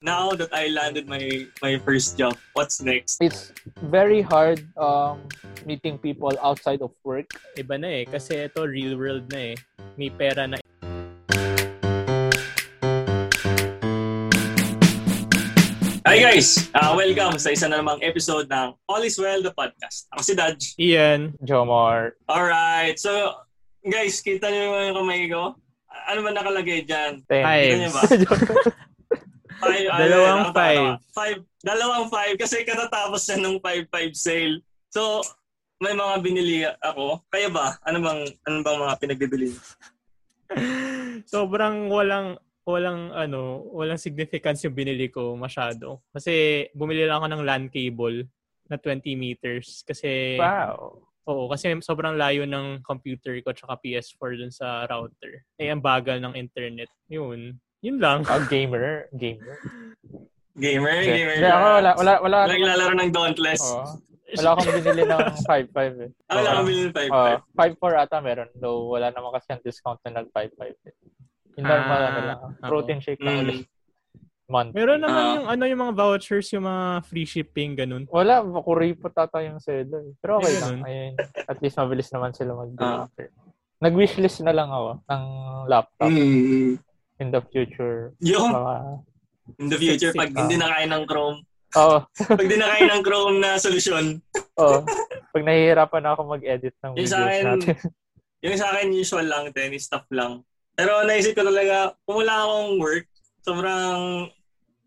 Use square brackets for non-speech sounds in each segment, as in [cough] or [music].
now that I landed my my first job, what's next? It's very hard um, meeting people outside of work. Iba na eh. Kasi ito, real world na eh. May pera na. Hi guys! Uh, welcome sa isa na namang episode ng All is Well, the podcast. Ako si Dodge. Ian. Jomar. Alright, so guys, kita niyo yung kamay ko? Ano ba nakalagay dyan? Hi. Kita niyo ba? [laughs] Five, ano, Dalawang ano, five. ano, five. Dalawang five kasi katatapos na ng 5-5 sale. So, may mga binili ako. Kaya ba? Ano bang, ano bang mga pinagbibili? [laughs] Sobrang walang walang ano, walang significance yung binili ko masyado. Kasi bumili lang ako ng LAN cable na 20 meters kasi Wow. oo, kasi sobrang layo ng computer ko tsaka PS4 dun sa router. Eh ang bagal ng internet. Yun. Yun lang. Ah, gamer. Gamer. Gamer, gamer. Hindi, ako wala, wala, wala. Wala naglalaro ng Dauntless. Oo. wala akong binili ng [laughs] 5-5 eh. Ah, wala kang bilhin ng 5-5. Oo, 5-4 ata meron. Though wala naman kasi ang discount na nag 5-5 eh. Yung normal Ah, ano lang. Protein shake lang Mm. ulit. Month. Meron naman Ah. yung ano yung mga vouchers, yung mga free shipping ganun. Wala, kuripot tata yung seller. Pero okay Eh, lang. Ayun. At least mabilis naman sila mag-deliver. Nag-wishlist na lang ako ng laptop Mm. In the future. Yung, Mga, in the future, pag Ah. hindi na kaya ng Chrome, Oo. [laughs] pag hindi na kaya ng Chrome na solusyon, Oo. Pag nahihirapan na ako mag-edit ng Yung videos sa akin, natin. [laughs] yung sa akin usual lang, tennis stuff lang. Pero naisip ko talaga, kung wala akong work, sobrang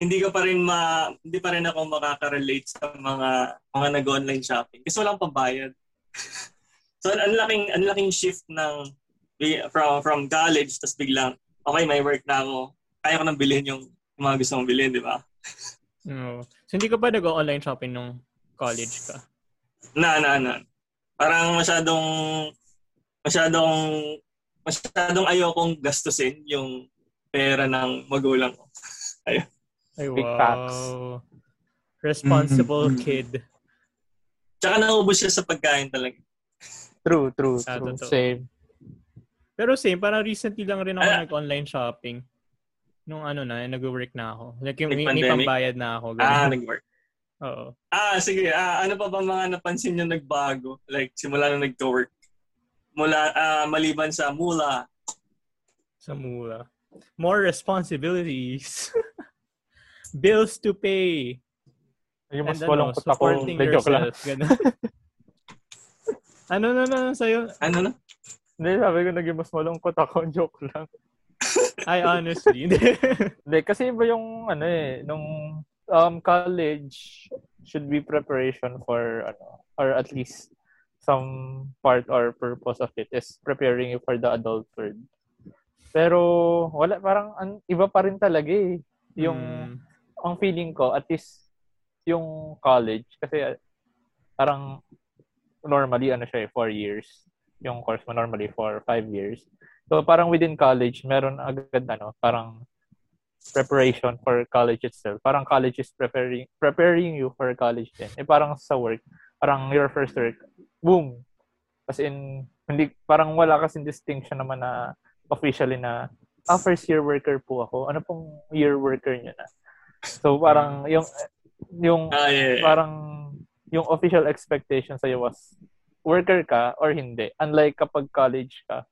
hindi ko pa rin ma hindi pa rin ako makaka-relate sa mga mga nag-online shopping kasi walang pambayad. [laughs] so ang laking ang laking shift ng from from college tapos biglang okay may work na ako. Kaya ko nang bilhin yung, yung mga gusto kong bilhin, di ba? Oo. So hindi ka ba nag-online shopping nung college ka? Na na na. Parang masyadong masyadong masyadong ayokong gastusin yung pera ng magulang ko. [laughs] Ay, Big wow. facts. Responsible Mhm. kid. Tsaka naubos siya sa pagkain talaga. True, true, Ah, true. totoo. Same. Pero same, parang recently lang rin ako Ah. nag-online shopping. Nung ano na, nag-work na ako. Like yung may, pambayad na ako. Ah, Ganun. nag-work. [laughs] Oo. Ah, sige. Ah, ano pa ba mga napansin nyo nagbago? Like, simula na nag-work. Mula, ah, maliban sa mula. Sa mula. More responsibilities. [laughs] Bills to pay. Yung mas And walang ano, ako. supporting yourself. Ganun. [laughs] ano na na sa'yo? Ano na? Hindi, sabi ko naging mas malungkot ako. [laughs] Joke lang. I honestly. [laughs] Hindi. Kasi iba yung, ano eh, nung um, college should be preparation for, ano, or at least some part or purpose of it is preparing you for the adult world. Pero, wala, parang, an, iba pa rin talaga eh. Yung, Hmm. ang feeling ko, at least, yung college, kasi uh, parang, normally, ano siya eh, four years. Yung course mo normally for five years. So, parang within college, meron agad, ano, parang preparation for college itself. Parang college is preparing preparing you for college din. Eh, parang sa work, parang your first work, boom! As in, hindi, parang wala kasing distinction naman na officially na, ah, first year worker po ako. Ano pong year worker niyo na? So, parang yung, yung, Ah, yeah, yeah. parang yung official expectation sa'yo was worker ka or hindi. Unlike kapag college ka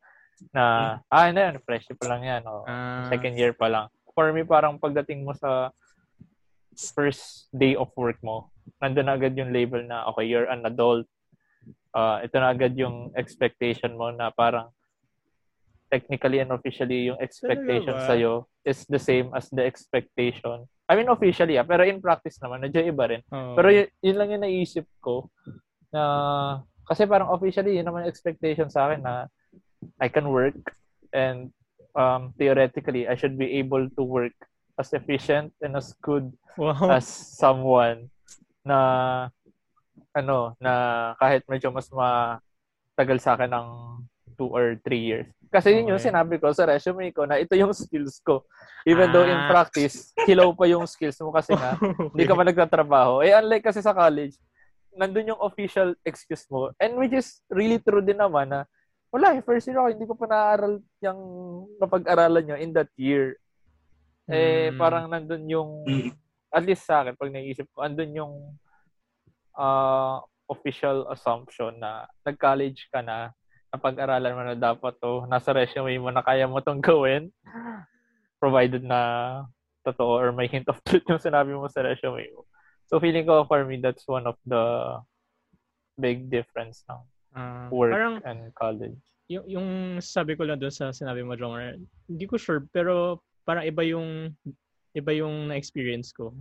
na, ah, ano yan, fresh pa lang yan. O, Ah, second year pa lang. For me, parang pagdating mo sa first day of work mo, nandun na agad yung label na, okay, you're an adult. Uh, ito na agad yung expectation mo na parang technically and officially yung expectation ba? sa'yo is the same as the expectation. I mean, officially, ah, pero in practice naman, medyo iba rin. oo. Pero yun, yun lang yung naisip ko na kasi parang officially yun naman yung expectation sa akin na I can work and um, theoretically I should be able to work as efficient and as good wow. as someone na ano na kahit medyo mas matagal sa akin ng two or three years. Kasi yun yung Okay. sinabi ko sa resume ko na ito yung [laughs] skills ko. Even though in Ah. practice, hilaw pa yung skills mo kasi nga [laughs] hindi ka pa nagtatrabaho. Eh, unlike kasi sa college, nandun yung official excuse mo. And which is really true din naman na wala, eh, first year ako, hindi ko pa naaral yung napag-aralan nyo in that year. Eh, Mm. parang nandun yung, at least sa akin, pag naisip ko, andun yung ah, official assumption na nag-college ka na, napag-aralan mo na dapat to, nasa resume mo na kaya mo tong [laughs] gawin, provided na totoo or may hint of truth yung sinabi mo sa resume mo. So feeling ko for me, that's one of the big difference ng Ah, work parang and college. yung, yung sabi ko lang doon sa sinabi mo, Jomer, hindi ko sure, pero parang iba yung iba yung na-experience ko.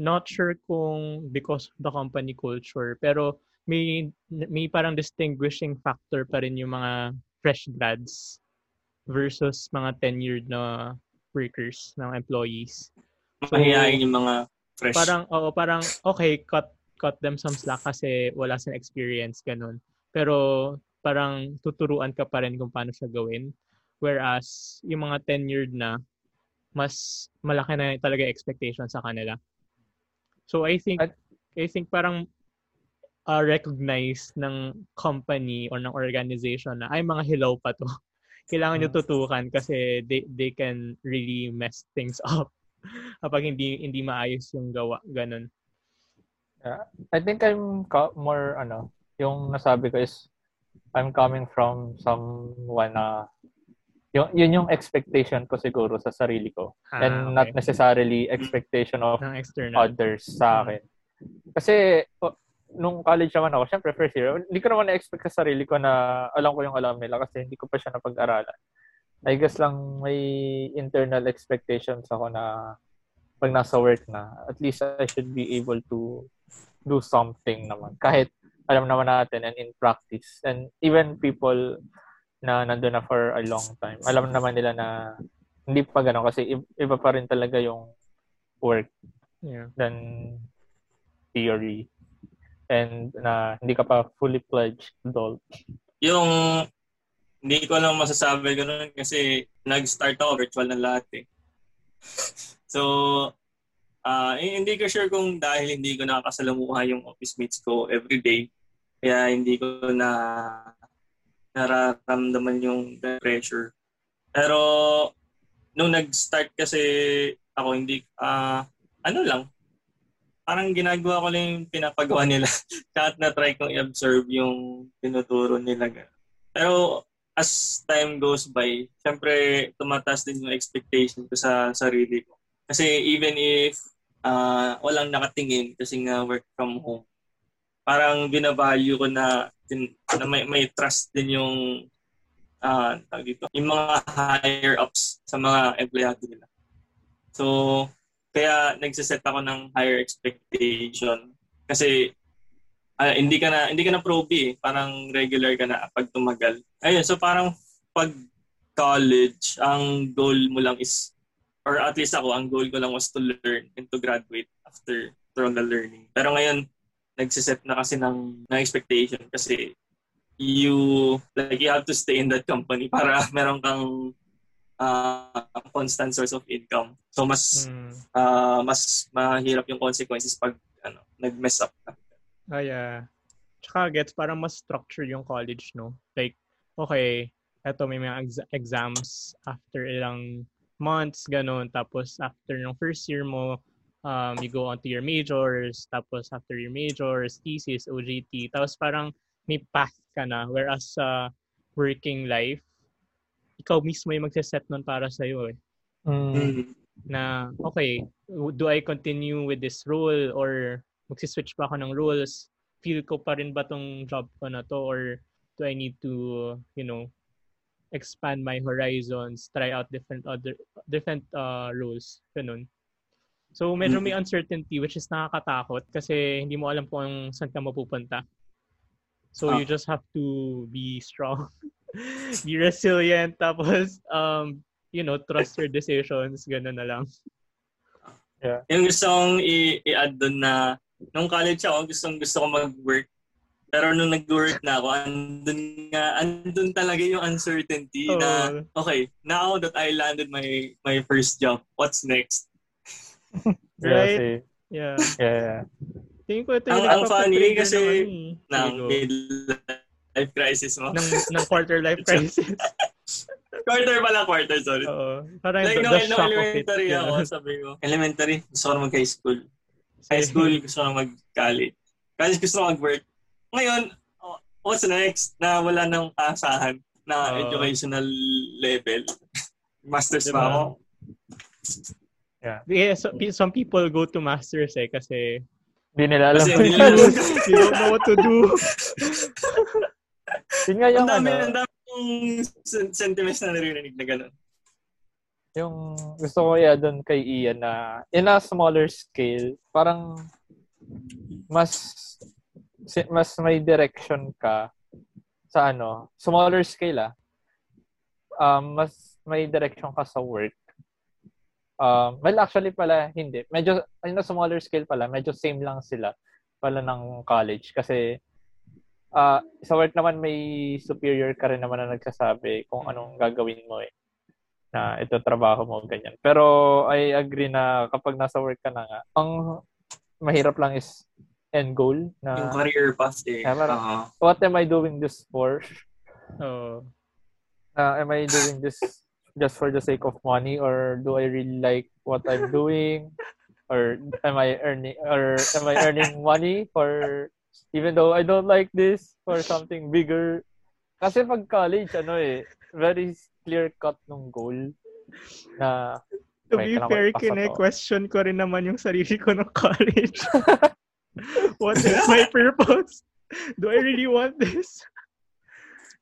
Not sure kung because of the company culture, pero may may parang distinguishing factor pa rin yung mga fresh grads versus mga tenured na workers, ng employees. So, Mahihain yung mga fresh. Parang, oo, parang, okay, cut, cut them some slack kasi wala silang experience, ganun. Pero, parang tuturuan ka pa rin kung paano siya gawin. Whereas, yung mga tenured na, mas malaki na talaga expectation sa kanila. So, I think, At- I think parang uh, recognize ng company or ng organization na ay mga hilaw pa to. [laughs] Kailangan nyo tutukan kasi they, they can really mess things [laughs] up [laughs] kapag hindi hindi maayos yung gawa ganun. I think I'm more, ano, yung nasabi ko is, I'm coming from someone na, yung, yun yung expectation ko siguro sa sarili ko. Ah, and not okay. necessarily expectation of ng external. others sa akin. Kasi, nung college naman ako, syempre first year, hindi ko naman na-expect sa sarili ko na alam ko yung alam nila kasi hindi ko pa siya napag-aralan. I guess lang may internal expectations ako na pag nasa work na, at least I should be able to do something naman. Kahit alam naman natin and in practice. And even people na nandun na for a long time, alam naman nila na hindi pa ganun kasi iba pa rin talaga yung work Yeah. than theory. And na hindi ka pa fully pledged adult. yung hindi ko lang masasabi ganun kasi nag-start ako virtual na lahat eh. So, ah hindi ko sure kung dahil hindi ko nakakasalamuha yung office mates ko every day. Kaya hindi ko na nararamdaman yung pressure. Pero nung nag-start kasi ako hindi ah ano lang parang ginagawa ko lang yung pinapagawa nila. [laughs] Kahit na try kong i-observe yung tinuturo nila. Pero as time goes by, syempre tumataas din yung expectation ko sa sarili ko. Kasi even if ah, walang nakatingin kasi nga work from home, parang binavalue ko na, na may, may trust din yung tawag dito, yung mga higher ups sa mga empleyado nila. So, kaya nagsiset ako ng higher expectation kasi ah, hindi ka na hindi ka na proby eh. Parang regular ka na pag tumagal. Ayun, so parang pag college, ang goal mo lang is or at least ako, ang goal ko lang was to learn and to graduate after through the learning. Pero ngayon, nagsiset na kasi ng, ng expectation kasi you like you have to stay in that company [laughs] para meron kang uh, constant source of income. So mas Mm. ah, mas mahirap yung consequences pag ano, nag-mess up ka. Ah, yeah. Tsaka gets parang mas structure yung college, no? Like, okay, eto may mga ex- exams after ilang months, ganun. Tapos after ng first year mo, um, you go on to your majors. Tapos after your majors, thesis, OJT. Tapos parang may path ka na. Whereas sa working life, ikaw mismo yung magsiset nun para sa'yo eh Mm. na okay, do I continue with this role or magsiswitch pa ako ng roles? Feel ko pa rin ba tong job ko na to or do I need to, you know, expand my horizons, try out different other different uh, roles, ganun. So medyo may uncertainty which is nakakatakot kasi hindi mo alam kung saan ka mapupunta. So you Ah. just have to be strong, [laughs] be resilient, tapos um, you know, trust your decisions, gano'n na lang. Yung gusto kong i- i-add doon na nung college ako, gustong gusto ko mag-work. Pero nung nag-work na ako, andun nga, andun talaga yung uncertainty na, Oh. okay, now that I landed my my first job, what's next? [laughs] Right? see. Yeah. yeah, yeah. Tingin ko ito yung Ang- ang funny kasi ng, ano eh. Ng midlife crisis mo. ng, ng quarter life [laughs] crisis. quarter pala, quarter, sorry. Oo. Parang Like, the, shock of it. elementary ako, sabi ko, elementary, gusto ko na mag-high school. High school, gusto ko mag-college. College, gusto ko mag-work. Ngayon, oh, what's next? Na wala nang kaasahan na Oo. educational level. [laughs] Masters Diba? pa ako. Yeah, so, pe- some people go to masters eh kasi Hindi nila alam. Kasi hindi nila alam. they don't know what to do. Yun nga yung Ang dami, ano, ang dami yung sen- sentiments na naririnig na gano'n. Yung gusto ko iya doon kay Ian na in a smaller scale, parang mas mas may direction ka sa ano, smaller scale ah. Um, mas may direction ka sa work. Um, well, actually pala, hindi. Medyo, in a smaller scale pala, medyo same lang sila pala ng college. Kasi ah sa work naman may superior ka rin naman na nagsasabi kung anong gagawin mo eh na ito trabaho mo, ganyan. Pero I agree na kapag nasa work ka na nga, ang mahirap lang is end goal na yung career path eh. Ah, parang- Oo. what am I doing this for? Oh. Uh, am I doing this just for the sake of money or do I really like what I'm doing? Or am I earning or am I earning money for even though I don't like this for something bigger? Kasi pag college, ano eh, very clear cut nung goal na To be fair, kine-question ko rin naman yung sarili ko ng college. [laughs] What is my purpose? Do I really want this?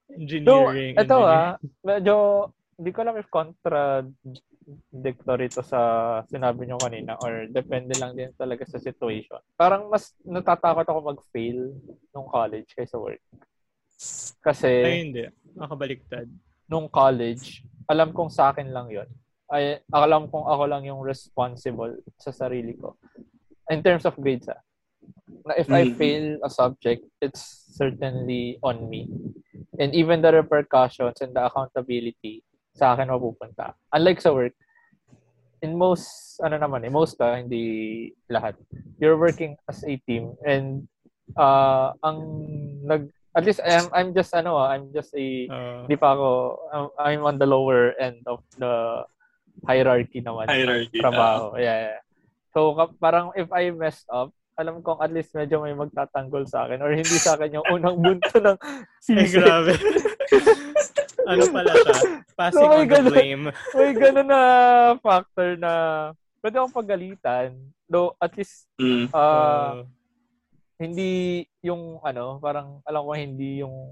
So, Engineering. ito engineering. ah, medyo, hindi ko alam if contradictory to sa sinabi nyo kanina or depende lang din talaga sa situation. Parang mas natatakot ako mag-fail nung college kaysa work. Kasi, Ay, hindi. Makabaliktad. Nung college, alam kong sa akin lang yon ay alam kong ako lang yung responsible sa sarili ko. In terms of grades, ah. Na if I Mhm. fail a subject, it's certainly on me. And even the repercussions and the accountability sa akin mapupunta. Unlike sa work, in most, ano naman eh, most ka, hindi lahat. You're working as a team and uh, ang nag, at least I'm, I'm just, ano ah, I'm just a, Uh, hindi pa ako, I'm- I'm on the lower end of the hierarchy naman. Hierarchy. Trabaho. Yeah, yeah. So, parang if I messed up, alam kong at least medyo may magtatanggol sa akin or hindi sa akin yung [laughs] unang bunto ng ay, season. grabe. [laughs] ano pala siya? Passing my on the God. blame. [laughs] may ganun na factor na pwede akong pagalitan. Though, at least, Mm. ah, Uh, hindi yung ano, parang alam ko hindi yung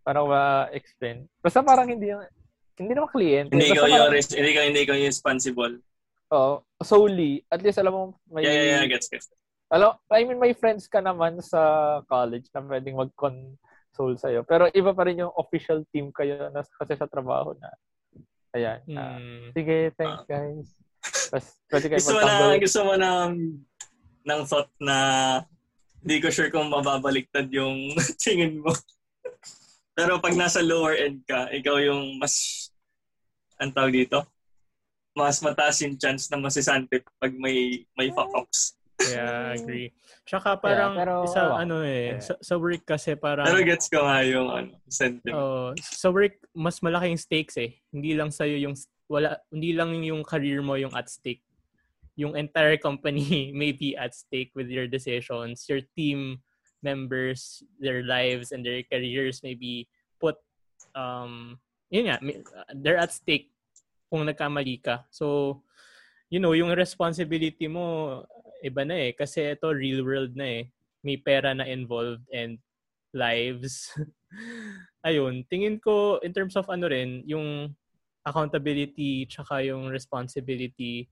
parang ma-explain. Basta parang hindi yung hindi naman kliyente. Hindi ikaw yung, parang, res- hindi ikaw, hindi ikaw yung responsible. oh, solely, at least alam mo, may, Yeah, yeah, yeah. Gets, gets. alam, I mean, may friends ka naman sa college na pwedeng mag-console sa'yo. Pero iba pa rin yung official team kayo na, kasi sa trabaho na, ayan, na, hmm. sige, thanks guys. Tapos, pwede kayo Gusto mo na, gusto mo na ng thought na hindi ko sure kung mababaliktad yung [laughs] tingin mo. Pero pag nasa lower end ka, ikaw yung mas, ang tawag dito, mas mataas yung chance na masisante pag may may fuck-ups. Yeah, agree. Tsaka parang Yeah, pero, sa ewan. ano eh, Yeah. sa, sa work kasi parang Pero gets ko nga yung ano, sentiment. oh, sa work mas malaking stakes eh. Hindi lang sa yung wala hindi lang yung career mo yung at stake. Yung entire company [laughs] may be at stake with your decisions. Your team members, their lives and their careers may be put um yun nga, may- they're at stake kung nagkamali ka. So, you know, yung responsibility mo, iba na eh. Kasi ito, real world na eh. May pera na involved and lives. [laughs] Ayun, tingin ko, in terms of ano rin, yung accountability tsaka yung responsibility,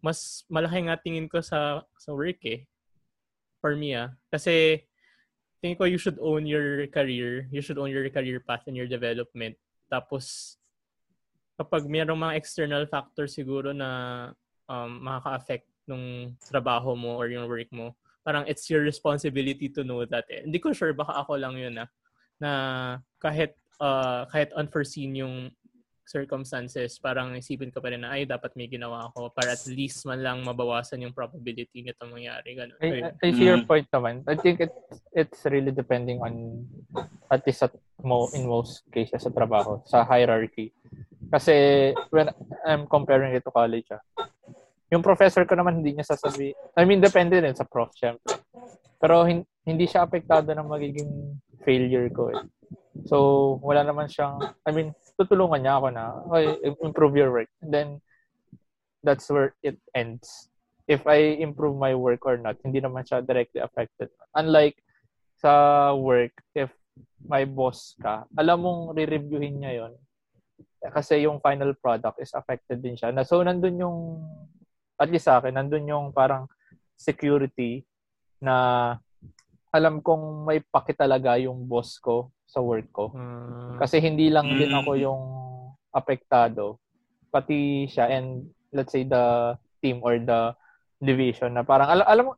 mas malaki nga tingin ko sa sa work eh. For me ah. Kasi, tingin ko you should own your career. You should own your career path and your development. Tapos, kapag mayroong mga external factors siguro na um, makaka-affect nung trabaho mo or yung work mo, parang it's your responsibility to know that eh. Hindi ko sure, baka ako lang yun ah, na kahit uh, kahit unforeseen yung circumstances, parang isipin ka pa rin na, ay, dapat may ginawa ako para at least man lang mabawasan yung probability nito mangyari. Ganun. I, I see your point naman. I think it, it's really depending on, at least at mo, in most cases sa trabaho, sa hierarchy. Kasi when I'm comparing it to college, ah, yung professor ko naman hindi niya sasabi, I mean, depende din sa prof, syempre. Pero hin- hindi siya apektado ng magiging failure ko eh. So, wala naman siyang, I mean, tutulungan niya ako na, okay, improve your work. And then, that's where it ends. If I improve my work or not, hindi naman siya directly affected. Unlike sa work, if my boss ka, alam mong re-reviewin niya yon kasi yung final product is affected din siya. Na, so, nandun yung, at least sa akin, nandun yung parang security na alam kong may paki talaga yung boss ko sa work ko. Hmm. Kasi hindi lang din ako hmm. yung apektado, pati siya and let's say the team or the division na parang al- alam mo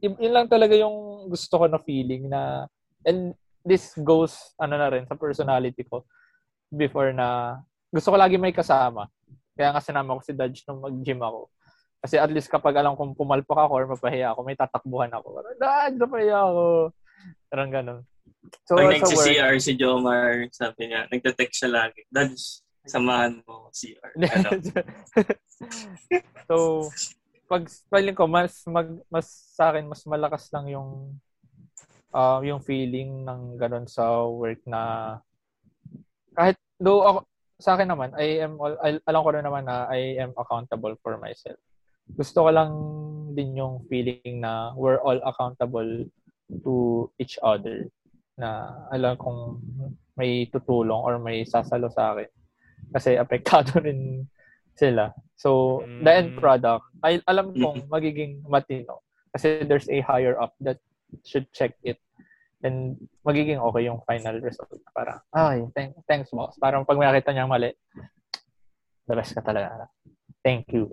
yun lang talaga yung gusto ko na feeling na and this goes ano na rin sa personality ko before na gusto ko lagi may kasama. Kaya nga sinama ko si Dodge nung mag-gym ako. Kasi at least kapag alam kong pumalpak ako or mapahiya ako, may tatakbuhan ako. Dodge, napahiya ako. Parang ganun. So, Pag nagsi-CR si Jomar, sabi niya, nagte-text siya lagi. Dodge, samahan mo CR. [laughs] So, pag feeling ko, mas, mag, mas sa akin, mas malakas lang yung uh, yung feeling ng ganun sa work na kahit though ako, sa akin naman, I am I, alam ko na naman na I am accountable for myself. Gusto ko lang din yung feeling na we're all accountable to each other na alam kong may tutulong or may sasalo sa akin. Kasi apektado [laughs] rin sila. So, the end mm. product, ay, alam kong magiging matino. Kasi there's a higher up that should check it. And magiging okay yung final result. Para, ay, thank, thanks boss. Parang pag makita niya mali, the best ka talaga. Thank you.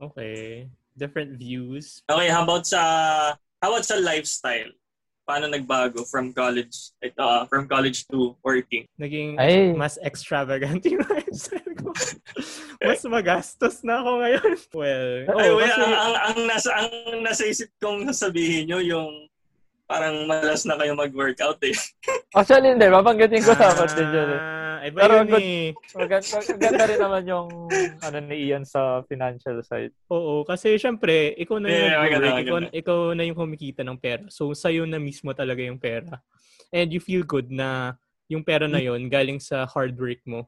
Okay. Different views. Okay, how about sa how about sa lifestyle? Paano nagbago from college uh, from college to working? Naging Ay. mas extravagant yung lifestyle ko. [laughs] mas magastos na ako ngayon. Well, oh, Ay, well kasi... ang, ang, ang, nasa, ang nasa isip kong sabihin nyo yung parang malas na kayo mag-workout eh. [laughs] Actually, hindi. Mabanggitin ko dapat din yun eh. Iba Pero yun good, eh. Maganda, maganda rin naman yung ano ni Ian sa financial side. Oo, kasi syempre, ikaw na yung yeah, maganda, ikaw, ikaw na yung kumikita ng pera. So, sa'yo na mismo talaga yung pera. And you feel good na yung pera na yon galing sa hard work mo.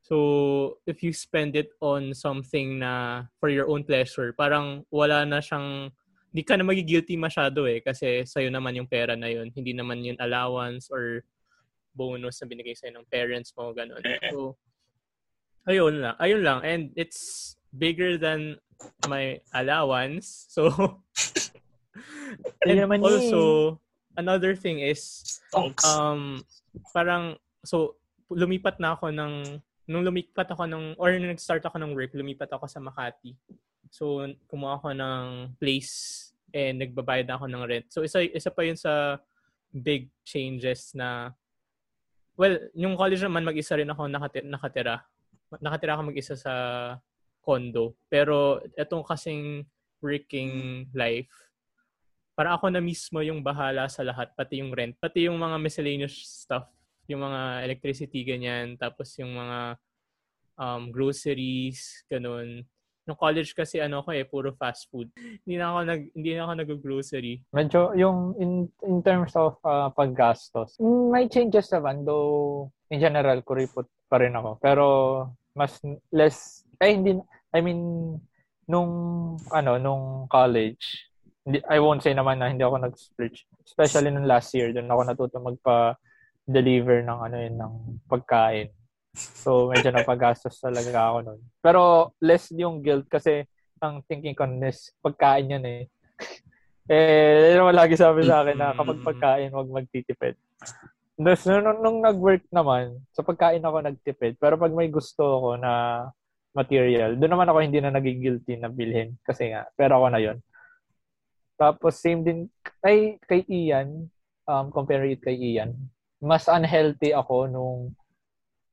So, if you spend it on something na for your own pleasure, parang wala na siyang, hindi ka na magigilty masyado eh, kasi sa'yo naman yung pera na yun. Hindi naman yun allowance or bonus na binigay sa'yo ng parents mo, ganun. Eh. So, ayun lang. Ayun lang. And it's bigger than my allowance. [laughs] So, and also, another thing is, um, parang, so, lumipat na ako ng, nung lumipat ako ng, or nung nag-start ako ng work, lumipat ako sa Makati. So, kumuha ako ng place and nagbabayad na ako ng rent. So, isa, isa pa yun sa big changes na Well, yung college naman, mag-isa rin ako nakatira. nakatira. Ako mag-isa sa condo. Pero itong kasing working life, para ako na mismo yung bahala sa lahat, pati yung rent, pati yung mga miscellaneous stuff, yung mga electricity, ganyan, tapos yung mga um, groceries, ganun. Nung college kasi ano ko eh, puro fast food. Hindi na ako nag hindi na ako nag-grocery. Medyo yung in in terms of uh, paggastos, may changes naman though in general kuripot pa rin ako. Pero mas less ay hindi I mean nung ano nung college hindi, I won't say naman na hindi ako nag-splurge. Especially nung last year, doon ako natuto magpa-deliver ng ano yun, ng pagkain. So, medyo napagastos talaga ako nun. Pero, less yung guilt kasi ang thinking ko is pagkain yan eh. [laughs] eh, yun naman lagi sabi sa akin na kapag pagkain, huwag magtitipid. Tapos, nung, nung nag-work naman, sa pagkain ako nagtipid. Pero pag may gusto ako na material, doon naman ako hindi na naging guilty na bilhin. Kasi nga, pero ako na yon Tapos, same din, ay, kay Ian, um, compare it kay Ian, mas unhealthy ako nung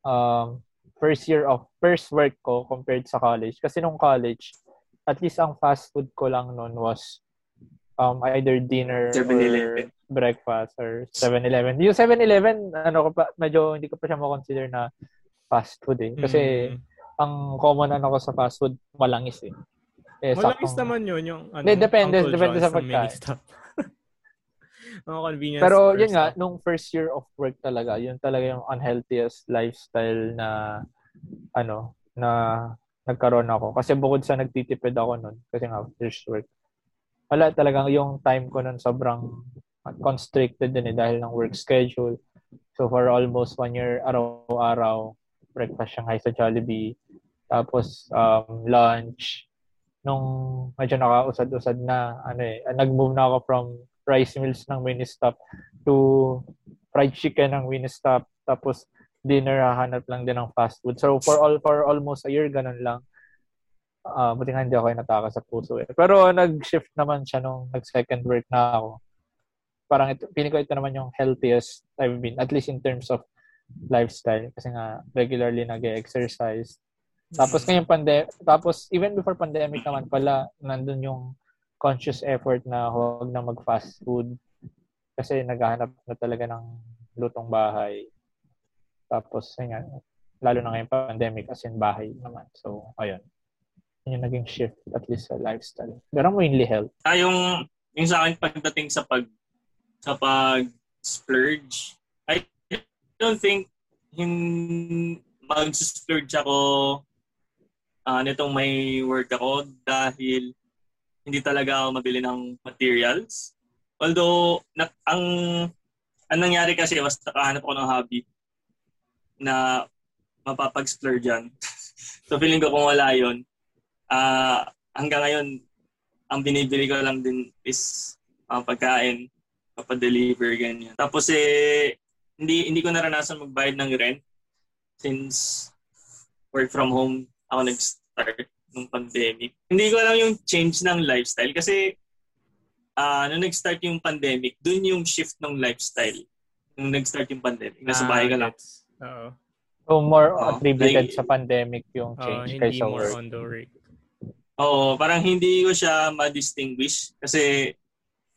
um, first year of first work ko compared sa college. Kasi nung college, at least ang fast food ko lang noon was um, either dinner 7-Eleven. or breakfast or 7-Eleven. Yung 7-Eleven, ano ko pa, medyo hindi ko pa siya consider na fast food eh. Kasi Mm. ang common ano ko sa fast food, malangis eh. eh Malangis saktong- naman yun, yung ano, Hindi, depende- Uncle depende John's sa pagkain. Mga convenience Pero store yun nga, nung first year of work talaga, yun talaga yung unhealthiest lifestyle na ano, na nagkaroon ako. Kasi bukod sa nagtitipid ako nun, kasi nga first work, wala talagang yung time ko nun sobrang constricted din eh dahil ng work schedule. So for almost one year, araw-araw, breakfast Shanghai sa Jollibee. Tapos um, lunch. Nung medyo nakausad-usad na, ano eh, nag-move na ako from rice meals ng Ministop to fried chicken ng Ministop. Tapos dinner, hahanap lang din ng fast food. So for all for almost a year, ganun lang. Ah, buti nga hindi ako nataka sa puso eh. Pero nag-shift naman siya nung nag-second work na ako. Parang ito, piling ko ito naman yung healthiest I've been, at least in terms of lifestyle. Kasi nga, regularly nag-exercise. Tapos ngayong pandemic, tapos even before pandemic naman pala, nandun yung conscious effort na huwag na mag-fast food. Kasi naghahanap na talaga ng lutong bahay. Tapos, yun lalo na ngayong pandemic, as in bahay naman. So, ayun. Yun yung naging shift, at least sa lifestyle. Pero mainly health. Ah, yung, yung sa akin pagdating sa pag sa pag splurge, I don't think hin mag-splurge ako ah nitong may work ako dahil hindi talaga ako mabili ng materials. Although, na, ang, ang nangyari kasi, was nakahanap ako ng hobby na mapapag-splurge dyan. [laughs] so, feeling ko kung wala yun, ah hanggang ngayon, ang binibili ko lang din is uh, pagkain, papadeliver, ganyan. Tapos eh, hindi, hindi ko naranasan magbayad ng rent since work from home ako nag-start nung pandemic. Hindi ko alam yung change ng lifestyle kasi ah nung nag-start yung pandemic, dun yung shift ng lifestyle. Nung nag-start yung pandemic, nasa Ah, bahay ka lang. Oo. So, more Oh, attributed like- sa pandemic yung change hindi kaysa more work. on the work. Oo, parang hindi ko siya ma-distinguish kasi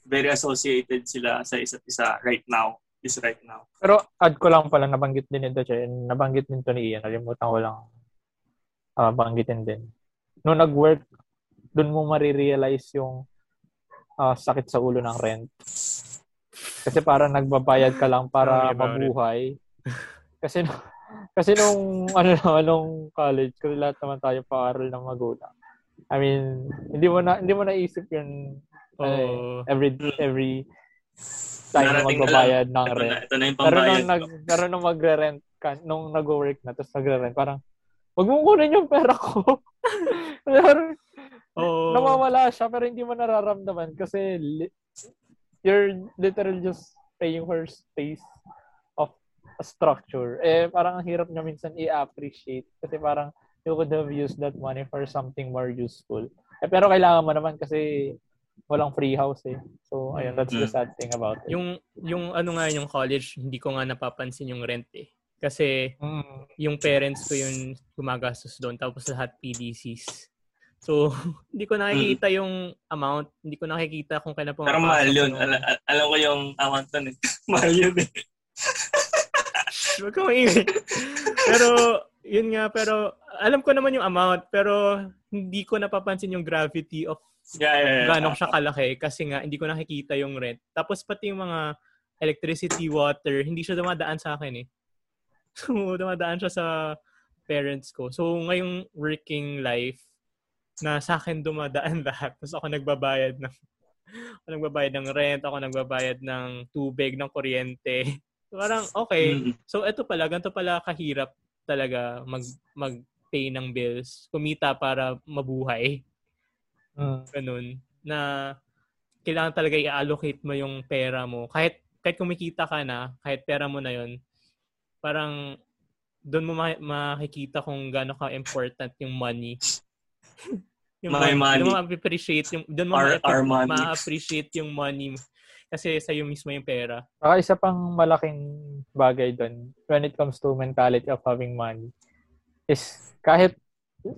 very associated sila sa isa't isa right now. Is right now. Pero add ko lang pala, nabanggit din ito, Che. Nabanggit din to ni Ian. Nalimutan ko lang ah, banggitin din. Nung nag-work, dun mo marirealize yung ah, sakit sa ulo ng rent. Kasi parang nagbabayad ka lang para mabuhay. Kasi nung- kasi nung ano naman [laughs] nung college, kasi lahat naman tayo paaral ng magulang. I mean, hindi mo na hindi mo naisip yun eh, Oo. every every time na magbabayad ng Ito rent. na, ito na yung Pero pambayad nung, nag, pero nung magre-rent ka, nung nag-work na, tapos nagre-rent, parang, wag mo kunin yung pera ko. [laughs] Pero, Oo. nawawala siya, pero hindi mo nararamdaman kasi li- you're literally just paying for space of a structure. Eh, parang ang hirap niya minsan i-appreciate kasi parang you could have used that money for something more useful. Eh, pero kailangan mo naman kasi walang free house eh. So, ayun, that's the Mm. sad thing about it. Yung, yung ano nga yung college, hindi ko nga napapansin yung rent eh. Kasi Mm. yung parents ko yung gumagastos doon tapos lahat PDCs. So, [laughs] hindi ko nakikita yung amount. Hindi ko nakikita kung kailan pumapasok. Pero mahal yun. yung- Al- al- alam ko yung amount nun eh. [laughs] mahal yun eh. [laughs] Huwag maingay. pero, yun nga, pero alam ko naman yung amount, pero hindi ko napapansin yung gravity of Yeah, yeah, yeah. siya kalaki kasi nga hindi ko nakikita yung rent. Tapos pati yung mga electricity, water, hindi siya dumadaan sa akin eh. [laughs] So, dumadaan siya sa parents ko. So, ngayong working life, na sa akin dumadaan [laughs] lahat. Tapos ako nagbabayad ng ako nagbabayad ng rent, ako nagbabayad ng tubig, ng kuryente. So, [laughs] parang, okay. Mm. So, ito pala, ganito pala kahirap talaga mag, mag-pay ng bills. Kumita para mabuhay Mm. ganun, na kailangan talaga i-allocate mo yung pera mo. Kahit, kahit kumikita ka na, kahit pera mo na yon parang doon mo ma- makikita kung gaano ka-important yung money. [laughs] yung My money. Doon mo ma-appreciate yung, doon mo Our- ma- our money. ma-appreciate yung money. Kasi sa'yo mismo yung pera. Saka isa pang malaking bagay doon when it comes to mentality of having money is kahit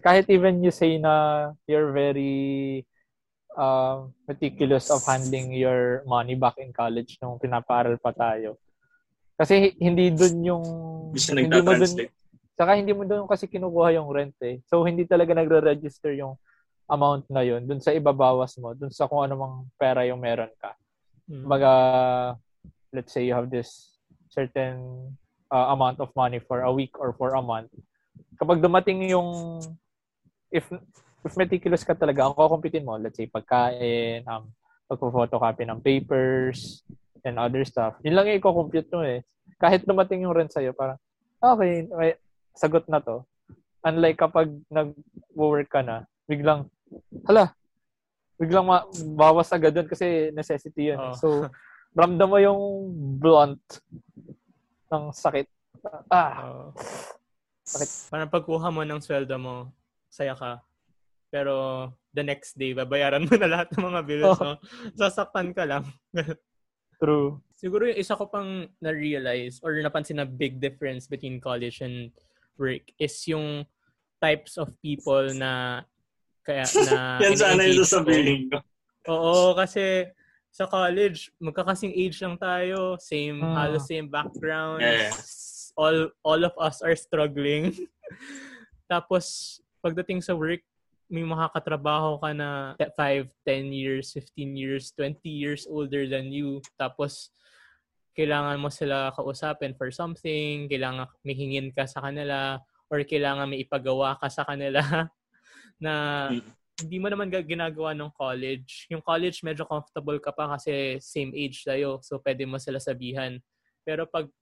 kahit even you say na you're very uh, meticulous of handling your money back in college nung pinapaaral pa tayo. Kasi hindi doon yung hindi mo dun, saka hindi mo doon kasi kinukuha yung rent eh. So hindi talaga nagre-register yung amount na yun doon sa ibabawas mo, doon sa kung ano mang pera yung meron ka. Mm. Baga, let's say you have this certain uh, amount of money for a week or for a month. Kapag dumating yung if if meticulous ka talaga, ang kukumpitin mo, let's say pagkain, um, pagpo-photocopy ng papers, and other stuff. Yun lang yung i-compute mo eh. Kahit dumating yung rent sa'yo, parang, okay, may, sagot na to. Unlike kapag nag-work ka na, biglang, hala, biglang ma- bawas agad dun kasi necessity yun. Oh. So, ramdam mo yung blunt ng sakit. Ah. Oh. Sakit. Parang pagkuha mo ng sweldo mo, saya ka. Pero the next day, babayaran mo na lahat ng mga bills oh. mo. Sasaktan ka lang. [laughs] True. Siguro yung isa ko pang na-realize or napansin na big difference between college and work is yung types of people na kaya na [laughs] Yan sana yung sasabihin ko. Oo, kasi sa college, magkakasing age lang tayo, same, hmm. halos same background. Yeah. All all of us are struggling. [laughs] Tapos pagdating sa work, may makakatrabaho ka na 5, 10 years, 15 years, 20 years older than you. Tapos, kailangan mo sila kausapin for something, kailangan may hingin ka sa kanila, or kailangan may ipagawa ka sa kanila [laughs] na hindi mo naman ginagawa ng college. Yung college, medyo comfortable ka pa kasi same age tayo. So, pwede mo sila sabihan. Pero pag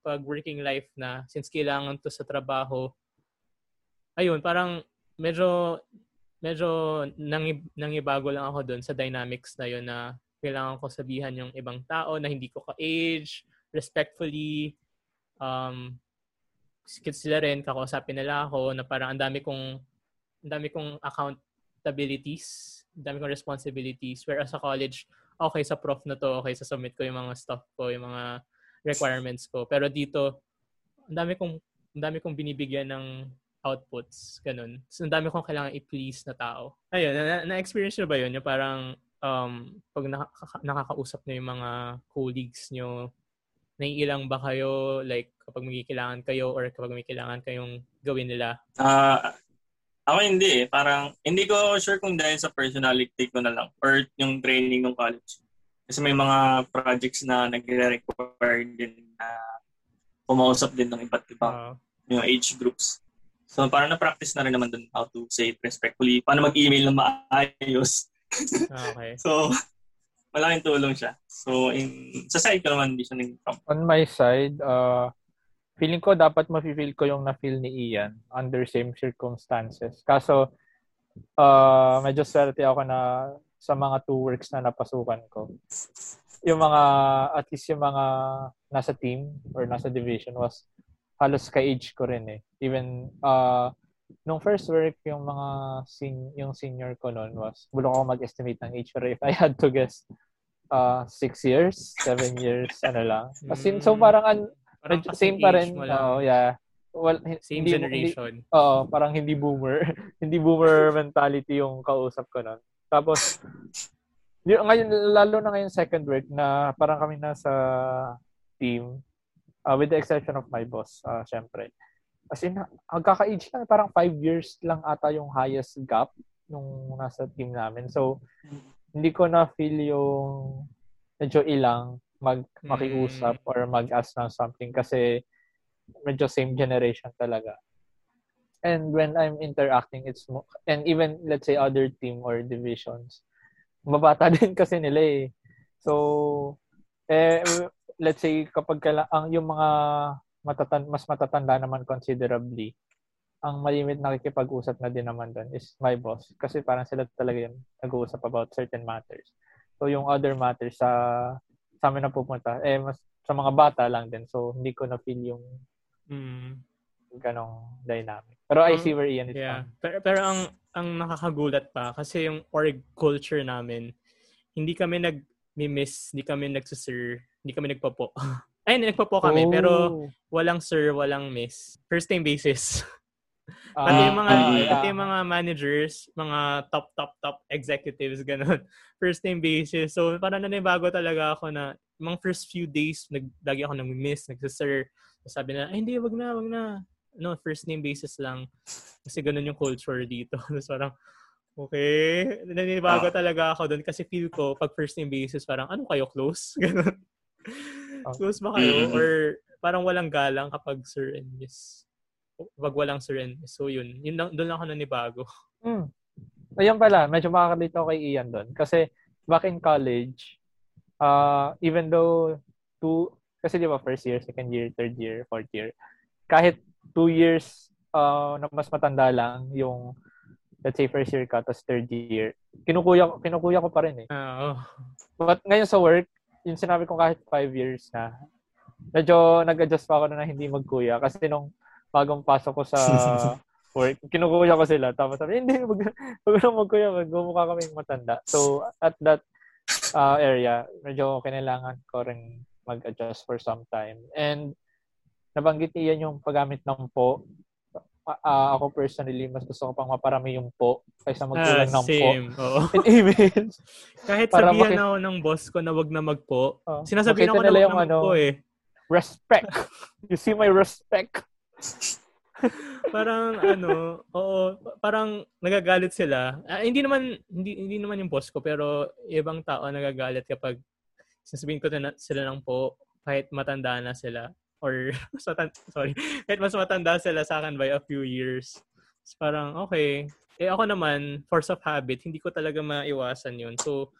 pag working life na, since kailangan to sa trabaho, ayun, parang medyo medyo nang nangibago lang ako doon sa dynamics na yun na kailangan ko sabihan yung ibang tao na hindi ko ka-age, respectfully, um, sila rin, kakausapin nila ako na parang ang dami kong ang dami kong accountabilities, ang dami kong responsibilities. Whereas sa college, okay, sa prof na to, okay, sa submit ko yung mga stuff ko, yung mga requirements ko. Pero dito, ang dami kong ang dami kong binibigyan ng outputs, ganun. So, ang dami kong kailangan i-please na tao. Ayun, na- na-experience nyo ba yun? Yung parang, um, pag nakaka- nakakausap nyo yung mga colleagues nyo, naiilang ba kayo, like, kapag may kailangan kayo or kapag may kailangan kayong gawin nila? Ah, uh, ako hindi eh. Parang, hindi ko sure kung dahil sa personality ko na lang or yung training ng college. Kasi may mga projects na nagre-require din na pumausap din ng iba't ibang uh, yung age groups. So parang na-practice na rin naman dun how to say it respectfully. Paano mag-email na maayos. Ah, okay. [laughs] so, malaking tulong siya. So, in, sa side ko naman, hindi siya naging On my side, uh, feeling ko dapat ma-feel ko yung na-feel ni Ian under same circumstances. Kaso, uh, medyo swerte ako na sa mga two works na napasukan ko. Yung mga, at least yung mga nasa team or nasa division was halos ka-age ko rin eh. Even, uh, nung first work, yung mga sin yung senior ko noon was, bulong ako mag-estimate ng age. Pero if I had to guess, uh, six years, seven years, ano lang. As in, so parang, an, parang same pa rin. Oo, uh, yeah. Well, same hindi, generation. Oo, parang hindi boomer. [laughs] hindi boomer [laughs] mentality yung kausap ko noon. Tapos, yung, ngayon, lalo na ngayon second work na parang kami nasa team, uh, with the exception of my boss, uh, syempre. As in, ang kaka-age lang, parang five years lang ata yung highest gap nung nasa team namin. So, hindi ko na feel yung medyo ilang mag makiusap mm. or mag-ask ng something kasi medyo same generation talaga. And when I'm interacting, it's mo, and even let's say other team or divisions, mabata [laughs] din kasi nila eh. So, eh, let's say kapag kaila, ang yung mga matatan mas matatanda naman considerably, ang malimit nakikipag-usap na din naman doon is my boss. Kasi parang sila talaga yung nag-uusap about certain matters. So, yung other matters sa sa amin na pupunta, eh, mas sa mga bata lang din. So, hindi ko na-feel yung mm. ganong dynamic. Pero I see where Ian is yeah. from. Pero, pero ang ang nakakagulat pa kasi yung org culture namin, hindi kami nag miss, hindi kami nagsisir, hindi kami nagpapo. [laughs] Ay, nagpapo kami, Oh. pero walang sir, walang miss. First time basis. [laughs] Ah, Pati yung mga, ah, pati yung mga managers, mga top, top, top executives, [laughs] ganun. First time basis. So, parang nanibago talaga ako na, mga first few days, nag, lagi ako nag-miss, nagsisir. Sabi na, ay, hindi, wag na, wag na. No, first name basis lang. Kasi ganun yung culture dito. Tapos parang, okay. Nanibago Ah. talaga ako doon kasi feel ko, pag first name basis, parang, ano kayo, close? Ganun. Close ba kayo? Or parang walang galang kapag sir and miss? Pag walang sir and miss. So yun, yun lang, doon lang ako nanibago. Hmm. Ayun pala, medyo makakalito ako kay Ian doon. Kasi back in college, uh, even though two, kasi di ba first year, second year, third year, fourth year, kahit two years uh, na mas matanda lang yung let's say first year ka, tapos third year, kinukuya, kinukuya ko pa rin eh. Ah, oh. But ngayon sa work, yung sinabi ko kahit five years na, medyo nag-adjust pa ako na, na hindi magkuya. Kasi nung bagong pasok ko sa [laughs] work, kinukuya ko sila. Tapos sabi, hindi, wag, wag na magkuya, magmumukha kami matanda. So, at that uh, area, medyo kinailangan ko rin mag-adjust for some time. And nabanggit niya yung paggamit ng po. Ah, ako personally, mas gusto ko pang maparami yung po kaysa magkulang Ah, ng po same. Oo. [laughs] in emails. Kahit Para sabihan maki- ako ng boss ko na wag na magpo, Oh, sinasabihan ako na wag yung na ano, magpo eh. respect. [laughs] You see my respect. [laughs] parang ano, oo, parang nagagalit sila. Ah, hindi naman hindi hindi naman yung boss ko pero ibang tao nagagalit kapag sasabihin ko na sila ng po kahit matanda na sila or [laughs] sorry, [laughs] kahit mas matanda sila sa akin by a few years. So, parang okay. Eh ako naman, force of habit, hindi ko talaga maiwasan yun. So,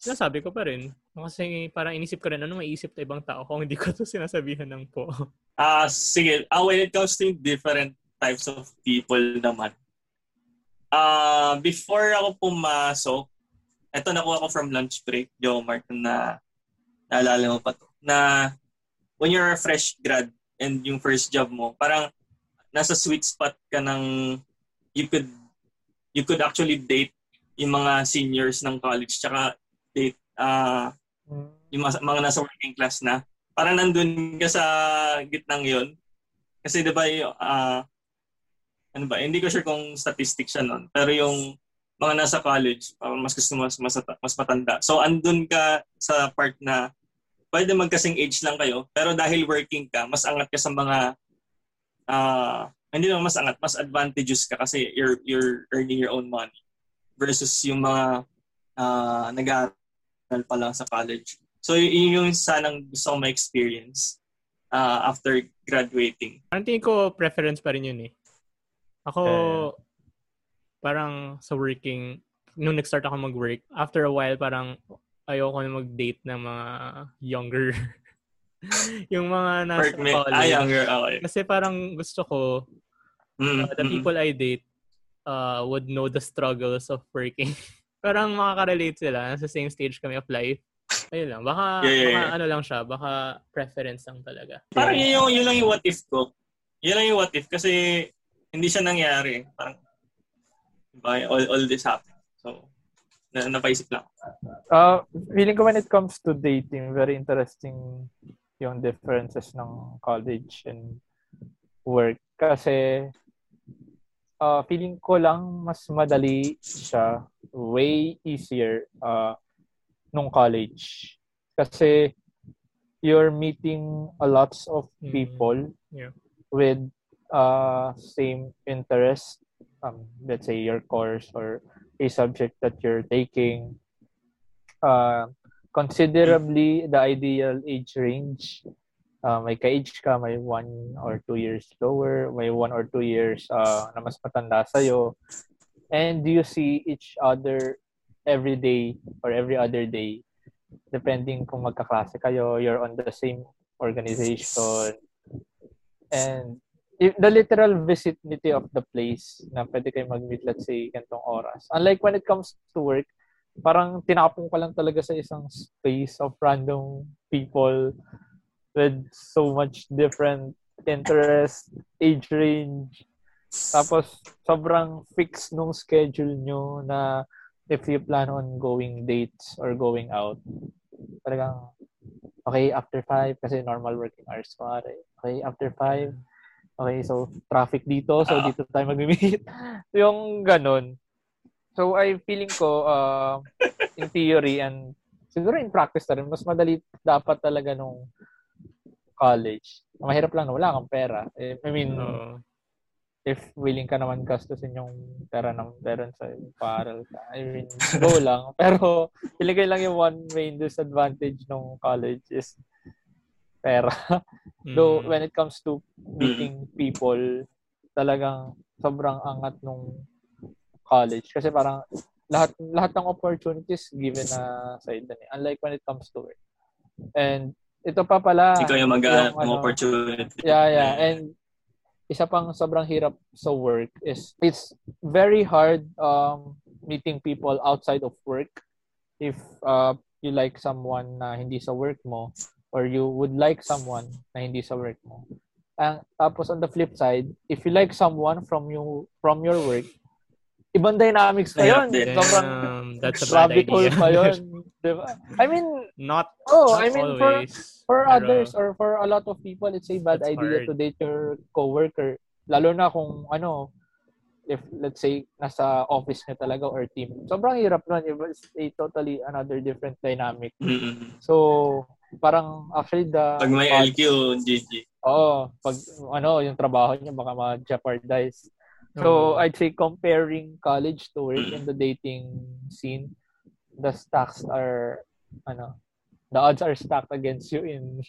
sinasabi ko pa rin. Kasi parang inisip ko rin, ano maiisip na ibang tao kung hindi ko to sinasabihan ng po. [laughs] Ah, sige. Ah, when it comes to different types of people naman. Ah, before ako pumasok, eto nakuha ko from lunch break, Joe Mark, na naalala mo pa to, na when you're a fresh grad and yung first job mo, parang nasa sweet spot ka ng you could you could actually date yung mga seniors ng college tsaka date ah yung mga, mga nasa working class na, parang nandun ka sa gitnang yon Kasi di ah, ano ba, hindi ko sure kung statistic siya nun, pero yung mga nasa college, parang mas gusto mas, mas, mas matanda. So, andun ka sa part na pwede magkasing age lang kayo, pero dahil working ka, mas angat ka sa mga, ah, hindi naman mas angat, mas advantageous ka kasi you're, you're earning your own money versus yung mga uh, nag-aaral pa lang sa college. So, yun yung sanang gusto kong ma-experience uh, after graduating. Ang tingin ko, preference pa rin yun eh. Ako, Eh. parang sa working, nung nag-start ako mag-work, after a while, parang ayoko na mag-date ng mga younger. [laughs] yung mga nasa me, college. ah, younger, okay. Kasi parang gusto ko, Mm, uh, the mm. people I date uh, would know the struggles of working. [laughs] parang makaka-relate sila. Nasa same stage kami of life. Ayun lang. Baka, Yeah, yeah, baka yeah. ano lang siya. Baka preference lang talaga. Parang yun, yung, yun lang yung what if ko. Yun lang yung what if kasi hindi siya nangyari. Parang, diba, all, all this happened. So, na, napaisip lang. Uh, feeling ko when it comes to dating, very interesting yung differences ng college and work. Kasi uh, feeling ko lang mas madali siya, way easier uh, nung college. Kasi you're meeting a lots of Mm. people Yeah. with uh, same interest. Um, let's say your course or a subject that you're taking. Uh, considerably the ideal age range. Uh, may ka-age ka, may one or two years lower, may one or two years uh, na mas matanda sa'yo. And you see each other every day or every other day depending kung magkaklase kayo, you're on the same organization. And the literal vicinity of the place na pwede kayo mag-meet, let's say, gantong oras. Unlike when it comes to work, parang tinapong ka lang talaga sa isang space of random people with so much different interest, age range. Tapos, sobrang fixed nung schedule nyo na if you plan on going dates or going out, talagang, okay, after 5, kasi normal working hours ko. Okay, after 5, okay, so traffic dito, so dito tayo mag-meet. [laughs] yung ganun. So, I feeling ko, uh, in theory and siguro in practice na rin, mas madali dapat talaga nung college. Mahirap lang na wala kang pera. I mean, uh, if willing ka naman gastusin yung pera ng parents sa paaral ka. I mean, go lang. [laughs] Pero, piligay lang yung one main disadvantage ng college is pera. [laughs] Mm. Though, when it comes to meeting people, talagang sobrang angat nung college. Kasi parang lahat lahat ng opportunities given na sa na Unlike when it comes to work. And ito pa pala. Ikaw yung mag ng ano, opportunity. Yeah, yeah. And isa pang sobrang hirap sa work is it's very hard um, meeting people outside of work if uh, you like someone na hindi sa work mo or you would like someone na hindi sa work mo. Ang tapos on the flip side, if you like someone from you from your work, ibang dynamics pa yun. Sobrang um, that's a bad idea. pa [laughs] yun. diba? I mean, not, oh, not I mean, always, for, for pero, others or for a lot of people, it's a bad idea hard. to date your coworker. Lalo na kung, ano, if, let's say, nasa office niya talaga or team. Sobrang hirap nun. It's a totally another different dynamic. Mm-hmm. So, parang actually the... Pag may LQ, GG. Oo. Pag, ano, yung trabaho niya baka ma-jeopardize So, I'd say comparing college to work in the dating scene, the stacks are, ano, the odds are stacked against you in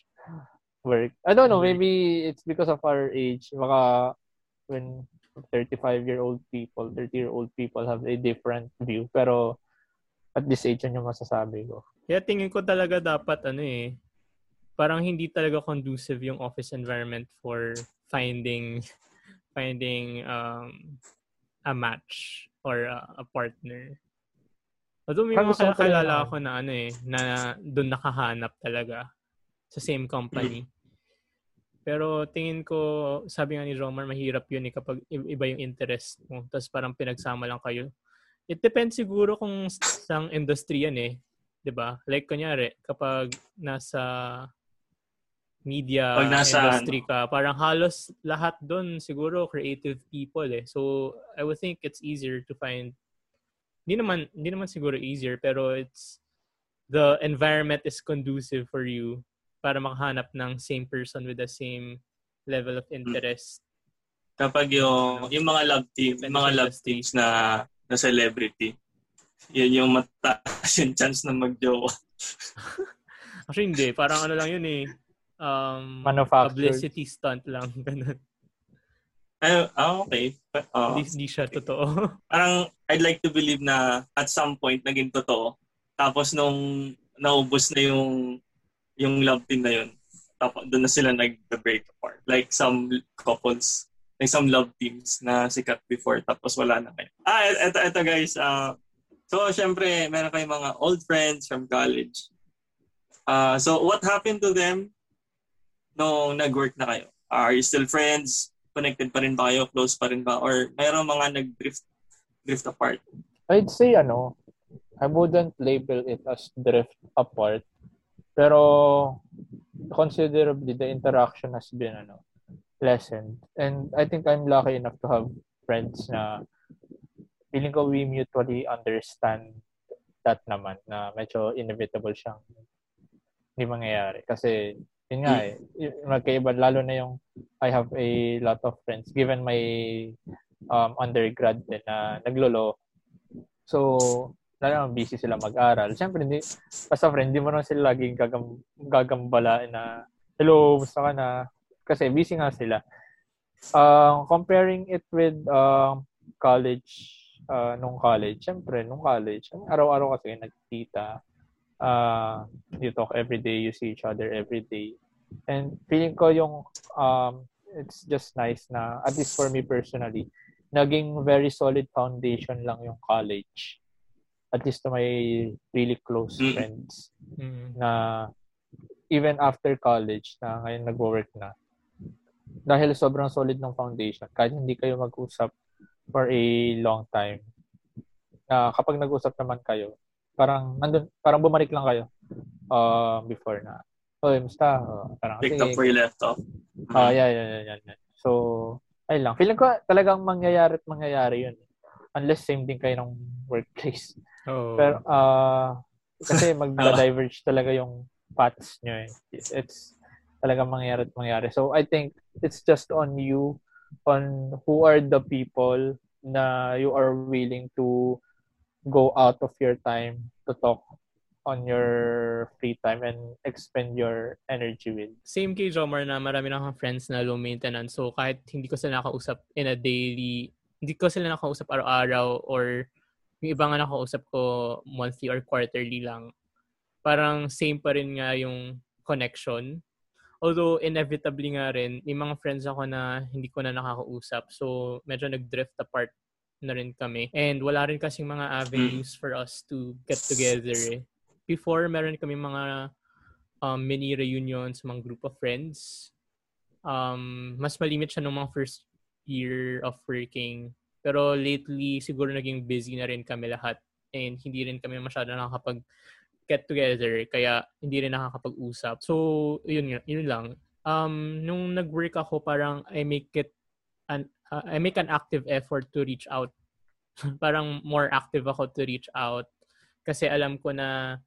work. I don't know, maybe it's because of our age. Baka when 35-year-old people, 30-year-old people have a different view. Pero at this age, yun yung masasabi ko. Kaya tingin ko talaga dapat, ano eh, parang hindi talaga conducive yung office environment for finding [laughs] finding um, a match or a, a partner. Although may mga kakilala ako na ano eh, na doon nakahanap talaga sa same company. Pero tingin ko, sabi nga ni Romar, mahirap yun eh kapag iba yung interest mo. Tapos parang pinagsama lang kayo. It depends siguro kung sang industry yan eh. 'di ba? Like kunyari, kapag nasa media Pag nasa, industry ano. ka, parang halos lahat doon siguro creative people eh. So I would think it's easier to find hindi naman hindi naman siguro easier pero it's the environment is conducive for you para makahanap ng same person with the same level of interest. Kapag yung yung mga love team, yung mga love teams na na celebrity, yun yung mataas yung chance na magjowa. [laughs] Actually hindi, parang ano lang yun eh um, publicity stunt lang. [laughs] Ganun. Ay, ah, okay. Hindi, hindi siya totoo. [laughs] parang I'd like to believe na at some point naging totoo. Tapos nung naubos na yung yung love team na yun, tapos doon na sila nag-break apart. Like some couples, like some love teams na sikat before tapos wala na kayo. Ah, eto, eto guys. Uh, so, syempre, meron kayong mga old friends from college. Uh, so, what happened to them nung nag-work na kayo? Are you still friends? Connected pa rin ba kayo? Close pa rin ba? Or mayroong mga nag-drift drift apart? I'd say ano, I wouldn't label it as drift apart. Pero considerably the interaction has been ano, lessened. And I think I'm lucky enough to have friends na feeling ko we mutually understand that naman na medyo inevitable siyang hindi mangyayari. Kasi yun nga eh, magkaiba, lalo na yung I have a lot of friends given my um, undergrad din na naglolo. So, lalo na busy sila mag-aral. Siyempre, hindi, basta friend, hindi mo naman sila laging gagam, gagambala na, hello, basta ka na? Kasi busy nga sila. Uh, comparing it with uh, college, uh, nung college, siyempre, nung college, araw-araw kasi nagkita, uh, you talk every day, you see each other every day. And feeling ko yung, um, it's just nice na, at least for me personally, naging very solid foundation lang yung college. At least to my really close mm. friends. Mm. Na even after college, na ngayon nag-work na, dahil sobrang solid ng foundation, kahit hindi kayo mag-usap for a long time, na kapag nag-usap naman kayo, parang nandun, parang bumalik lang kayo. uh, before na, oh, musta? Uh, parang, Picked up where you left off. Ah, uh, yeah, yeah, yeah, yeah. So, ay lang. Feeling ko talagang mangyayari at mangyayari yun. Unless same din kayo ng workplace. Oh. Pero, uh, kasi [laughs] mag-diverge talaga yung paths nyo eh. It's talagang mangyayari at mangyayari. So, I think it's just on you, on who are the people na you are willing to go out of your time to talk on your free time and expend your energy with. Same kay Jomar na marami na akong friends na low maintenance. So kahit hindi ko sila nakausap in a daily, hindi ko sila nakausap araw-araw or yung iba nga nakausap ko monthly or quarterly lang. Parang same pa rin nga yung connection. Although inevitably nga rin, may mga friends ako na hindi ko na nakakausap. So medyo nag-drift apart na rin kami. And wala rin kasing mga avenues for us to get together eh before, meron kami mga um, mini reunions, mga group of friends. Um, mas malimit siya nung mga first year of working. Pero lately, siguro naging busy na rin kami lahat. And hindi rin kami masyado nakakapag get together. Kaya hindi rin nakakapag-usap. So, yun, yun lang. Um, nung nag-work ako, parang I make it an, uh, I make an active effort to reach out. [laughs] parang more active ako to reach out. Kasi alam ko na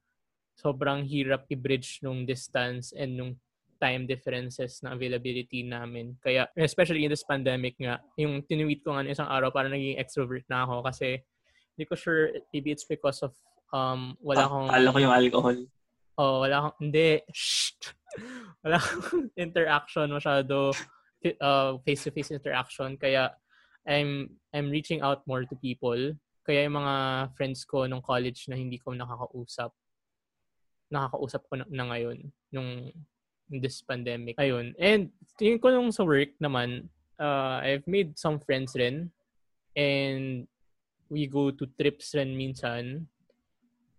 sobrang hirap i-bridge nung distance and nung time differences na availability namin. Kaya, especially in this pandemic nga, yung tinweet ko nga isang araw, parang naging extrovert na ako kasi hindi ko sure, maybe it's because of um, wala akong... Alam ko yung alcohol. Oh, wala akong... Hindi. Shh! [laughs] wala akong interaction masyado uh, face-to-face interaction. Kaya, I'm I'm reaching out more to people. Kaya yung mga friends ko nung college na hindi ko nakakausap, nakakausap ko na, na ngayon nung this pandemic. Ayun. And tingin ko nung sa work naman, uh, I've made some friends rin. And we go to trips rin minsan.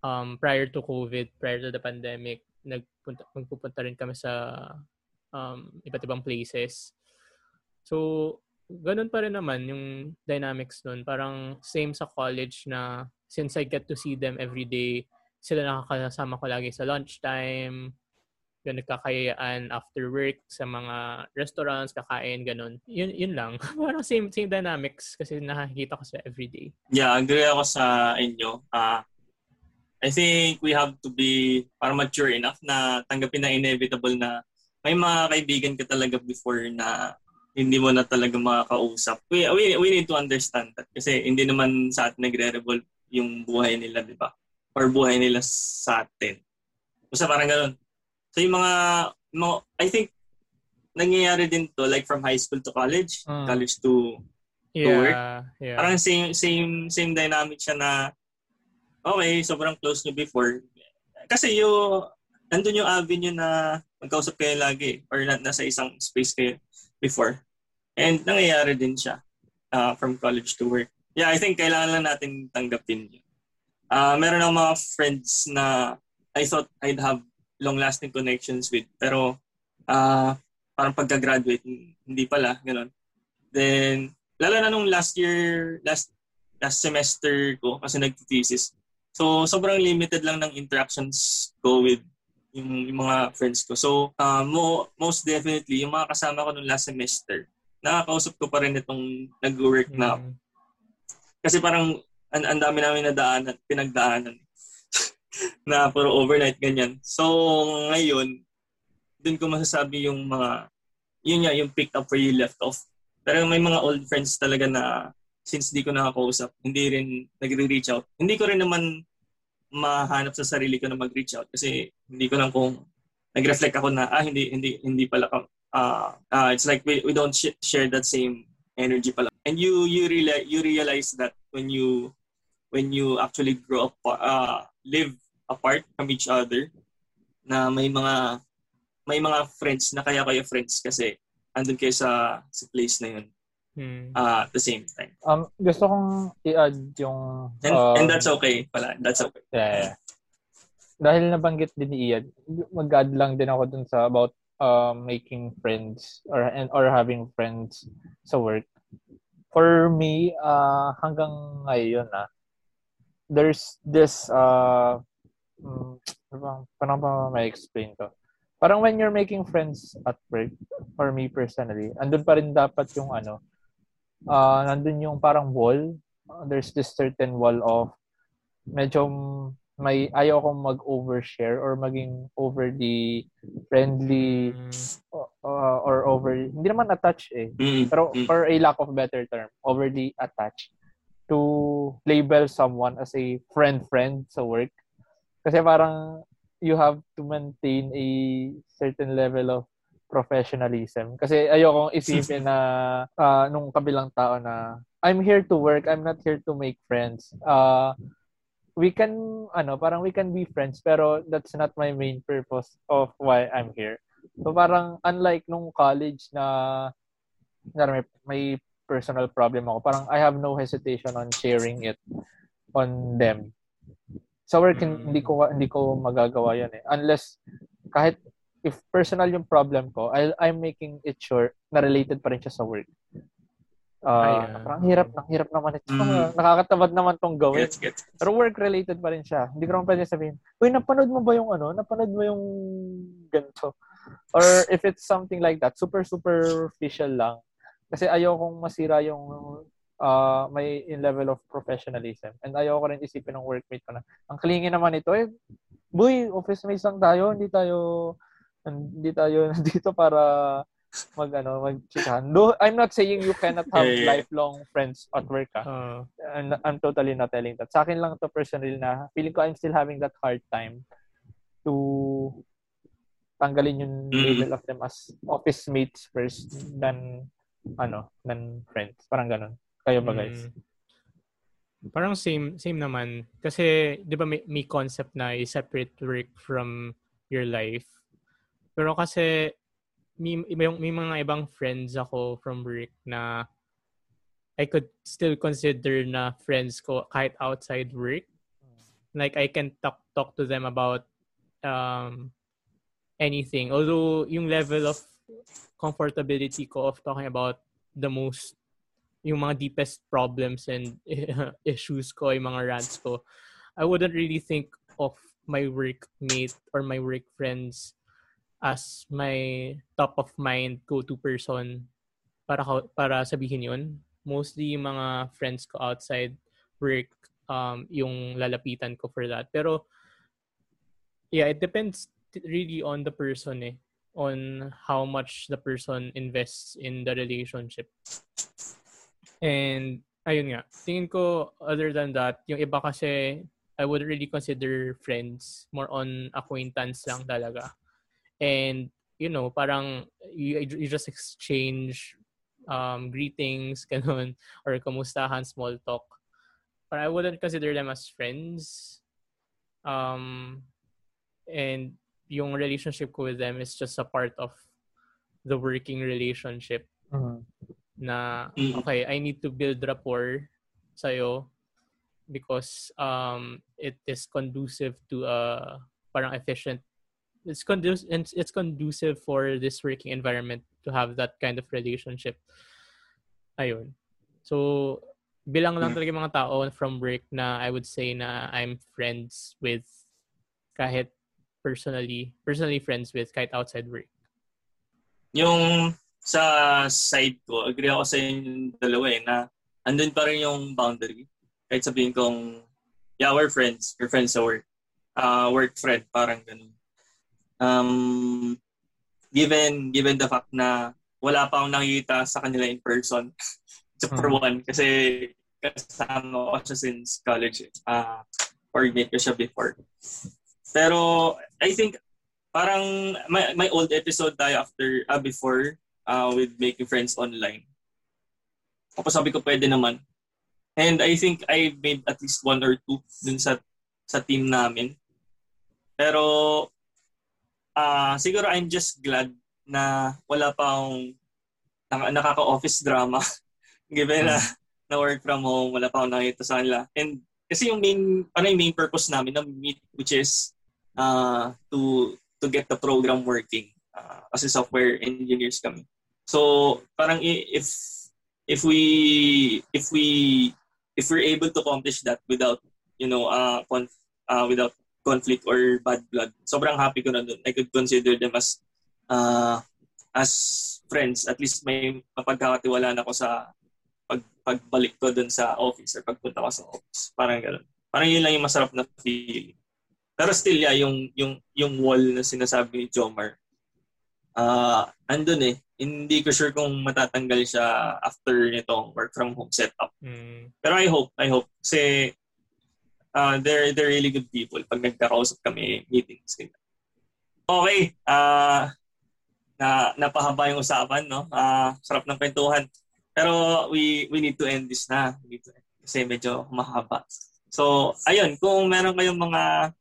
Um, prior to COVID, prior to the pandemic, nagpunta, magpupunta rin kami sa um, iba't ibang places. So, ganun pa rin naman yung dynamics nun. Parang same sa college na since I get to see them every day, sila nakakasama ko lagi sa lunchtime, yung nagkakayaan after work sa mga restaurants, kakain, ganun. Yun, yun lang. [laughs] Parang same, same dynamics kasi nakakita ko sa everyday. Yeah, agree ako sa inyo. Uh, I think we have to be para mature enough na tanggapin na inevitable na may mga kaibigan ka talaga before na hindi mo na talaga makakausap. We, we, we need to understand that kasi hindi naman sa atin nagre-revolve yung buhay nila, di ba? or buhay nila sa atin. Basta parang ganun. So yung mga, mga I think, nangyayari din to like from high school to college, uh, college to, yeah, to work. Yeah. Parang same, same, same dynamic siya na, okay, sobrang close nyo before. Kasi yung, nandun yung avenue na magkausap kayo lagi or na, nasa isang space kayo before. And nangyayari din siya uh, from college to work. Yeah, I think kailangan lang natin tanggapin yun uh, meron akong mga friends na I thought I'd have long-lasting connections with. Pero uh, parang pagka-graduate, hindi pala, ganun. Then, lalo na nung last year, last last semester ko, kasi nag-thesis. So, sobrang limited lang ng interactions ko with yung, yung mga friends ko. So, uh, mo, most definitely, yung mga kasama ko nung last semester, nakakausap ko pa rin itong nag-work na. Mm. Kasi parang ang, ang dami namin nadaanan, pinagdaanan. [laughs] na puro overnight ganyan. So, ngayon, dun ko masasabi yung mga, yun nga, yung pick up where you left off. Pero may mga old friends talaga na since di ko nakakausap, hindi rin nagre-reach out. Hindi ko rin naman mahanap sa sarili ko na mag-reach out kasi hindi ko lang kung nag-reflect ako na ah hindi hindi hindi pala uh, uh, it's like we, we don't sh- share that same energy pala. And you you realize you realize that when you when you actually grow up, uh, live apart from each other, na may mga may mga friends na kaya kayo friends kasi andun kayo sa, sa place na yun. Hmm. Uh, the same time. Um, gusto kong i-add yung... And, um, and that's okay pala. That's okay. Yeah, yeah. Dahil nabanggit din ni Ian, mag-add lang din ako dun sa about uh, making friends or and or having friends sa work. For me, uh, hanggang ngayon na, ah, there's this uh, um, ano paano ba ma-explain to? Parang when you're making friends at work, or me personally, andun pa rin dapat yung ano, uh, nandun yung parang wall. There's this certain wall of medyo may ayaw akong mag-overshare or maging overly friendly mm. uh, or over hindi naman attached eh mm. pero mm. for a lack of better term overly attached to label someone as a friend friend sa work kasi parang you have to maintain a certain level of professionalism kasi ayokong isipin na uh, nung kabilang tao na I'm here to work I'm not here to make friends uh we can ano parang we can be friends pero that's not my main purpose of why I'm here. So parang unlike nung college na, na may, may personal problem ako, parang I have no hesitation on sharing it on them. Sa work hindi ko hindi ko magagawa 'yan eh unless kahit if personal yung problem ko, I I'm making it sure na related pa rin siya sa work. Uh, parang hirap, ang hirap naman ito. Mm. Nakakatamad naman tong gawin. Gets, gets. Pero work-related pa rin siya. Hindi ko naman pwede sabihin, Uy, napanood mo ba yung ano? Napanood mo yung ganito? Or if it's something like that, super, super official lang. Kasi ayaw kong masira yung uh, may in level of professionalism. And ayaw ko rin isipin ng workmate ko na, ang kalingi naman ito, eh, boy, office mates lang tayo, hindi tayo, hindi tayo [laughs] nandito para mag ano mag no I'm not saying you cannot have yeah, yeah. lifelong friends at work ah. Uh, and I'm totally not telling that sa akin lang to personally na feeling ko I'm still having that hard time to tanggalin yung mm. label of them as office mates first than ano than friends parang ganun kayo ba guys mm. Parang same same naman kasi 'di ba may, may concept na i-separate work from your life. Pero kasi may, may, may mga ibang friends ako from work na I could still consider na friends ko kahit outside work. Like I can talk talk to them about um anything. Although yung level of comfortability ko of talking about the most yung mga deepest problems and [laughs] issues ko, yung mga rants ko, I wouldn't really think of my workmate or my work friends as my top of mind go-to person para para sabihin yun. Mostly yung mga friends ko outside work um, yung lalapitan ko for that. Pero yeah, it depends really on the person eh on how much the person invests in the relationship. And ayun nga, tingin ko other than that, yung iba kasi I would really consider friends more on acquaintance lang talaga and you know parang you, you just exchange um, greetings [laughs] ganun or kumustahan small talk but I wouldn't consider them as friends um and yung relationship ko with them is just a part of the working relationship uh-huh. na mm. okay I need to build rapport sa'yo because um it is conducive to a parang efficient it's conducive it's conducive for this working environment to have that kind of relationship. Ayun. So bilang lang talaga mga tao from work na I would say na I'm friends with kahit personally personally friends with kahit outside work. Yung sa side ko, agree ako sa yung dalawa eh, na andun pa rin yung boundary. Kahit sabihin kong, yeah, we're friends. We're friends sa work. Uh, work friend, parang ganun um, given given the fact na wala pa akong nakikita sa kanila in person. [laughs] so for hmm. one, kasi kasama ko siya since college. Uh, coordinate ko siya before. Pero I think parang my, my old episode tayo after, uh, before uh, with making friends online. Tapos sabi ko pwede naman. And I think I made at least one or two dun sa sa team namin. Pero uh, siguro I'm just glad na wala pa akong nakaka-office drama. [laughs] Given na, na work from home, wala pa akong nakita sa kanila. And kasi yung main, ano yung main purpose namin na meet, which is uh, to to get the program working. Uh, kasi software engineers kami. So, parang if if we if we if we're able to accomplish that without you know uh, conf, uh without conflict or bad blood. Sobrang happy ko na doon. I could consider them as uh, as friends. At least may mapagkakatiwalaan ako sa pag, pagbalik ko doon sa office or pagpunta ko sa office. Parang gano'n. Parang yun lang yung masarap na feeling. Pero still, yeah, yung, yung, yung wall na sinasabi ni Jomar, uh, andun eh. Hindi ko sure kung matatanggal siya after nitong work from home setup. Mm. Pero I hope, I hope. Kasi uh, they're, they're really good people pag nagkakausap kami meetings. Okay. Uh, na napahaba yung usapan, no? Uh, sarap ng kwentuhan. Pero we we need to end this na. We need to end. Kasi medyo mahaba. So, ayun, kung meron kayong mga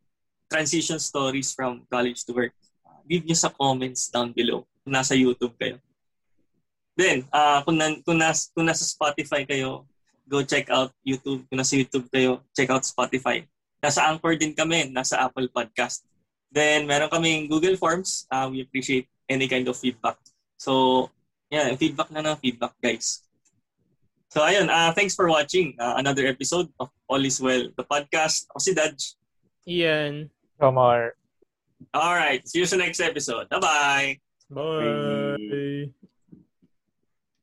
transition stories from college to work, leave nyo sa comments down below kung nasa YouTube kayo. Then, uh, kung, na, kung, nas, kung nasa Spotify kayo, go check out YouTube. Kung nasa YouTube kayo, check out Spotify. Nasa Anchor din kami, nasa Apple Podcast. Then, meron kaming Google Forms. Uh, we appreciate any kind of feedback. So, yeah, feedback na ng feedback, guys. So, ayun. Uh, thanks for watching uh, another episode of All Is Well, the podcast. Ako si Dodge. Ian. Omar. All right. See you sa next episode. Bye-bye. Bye.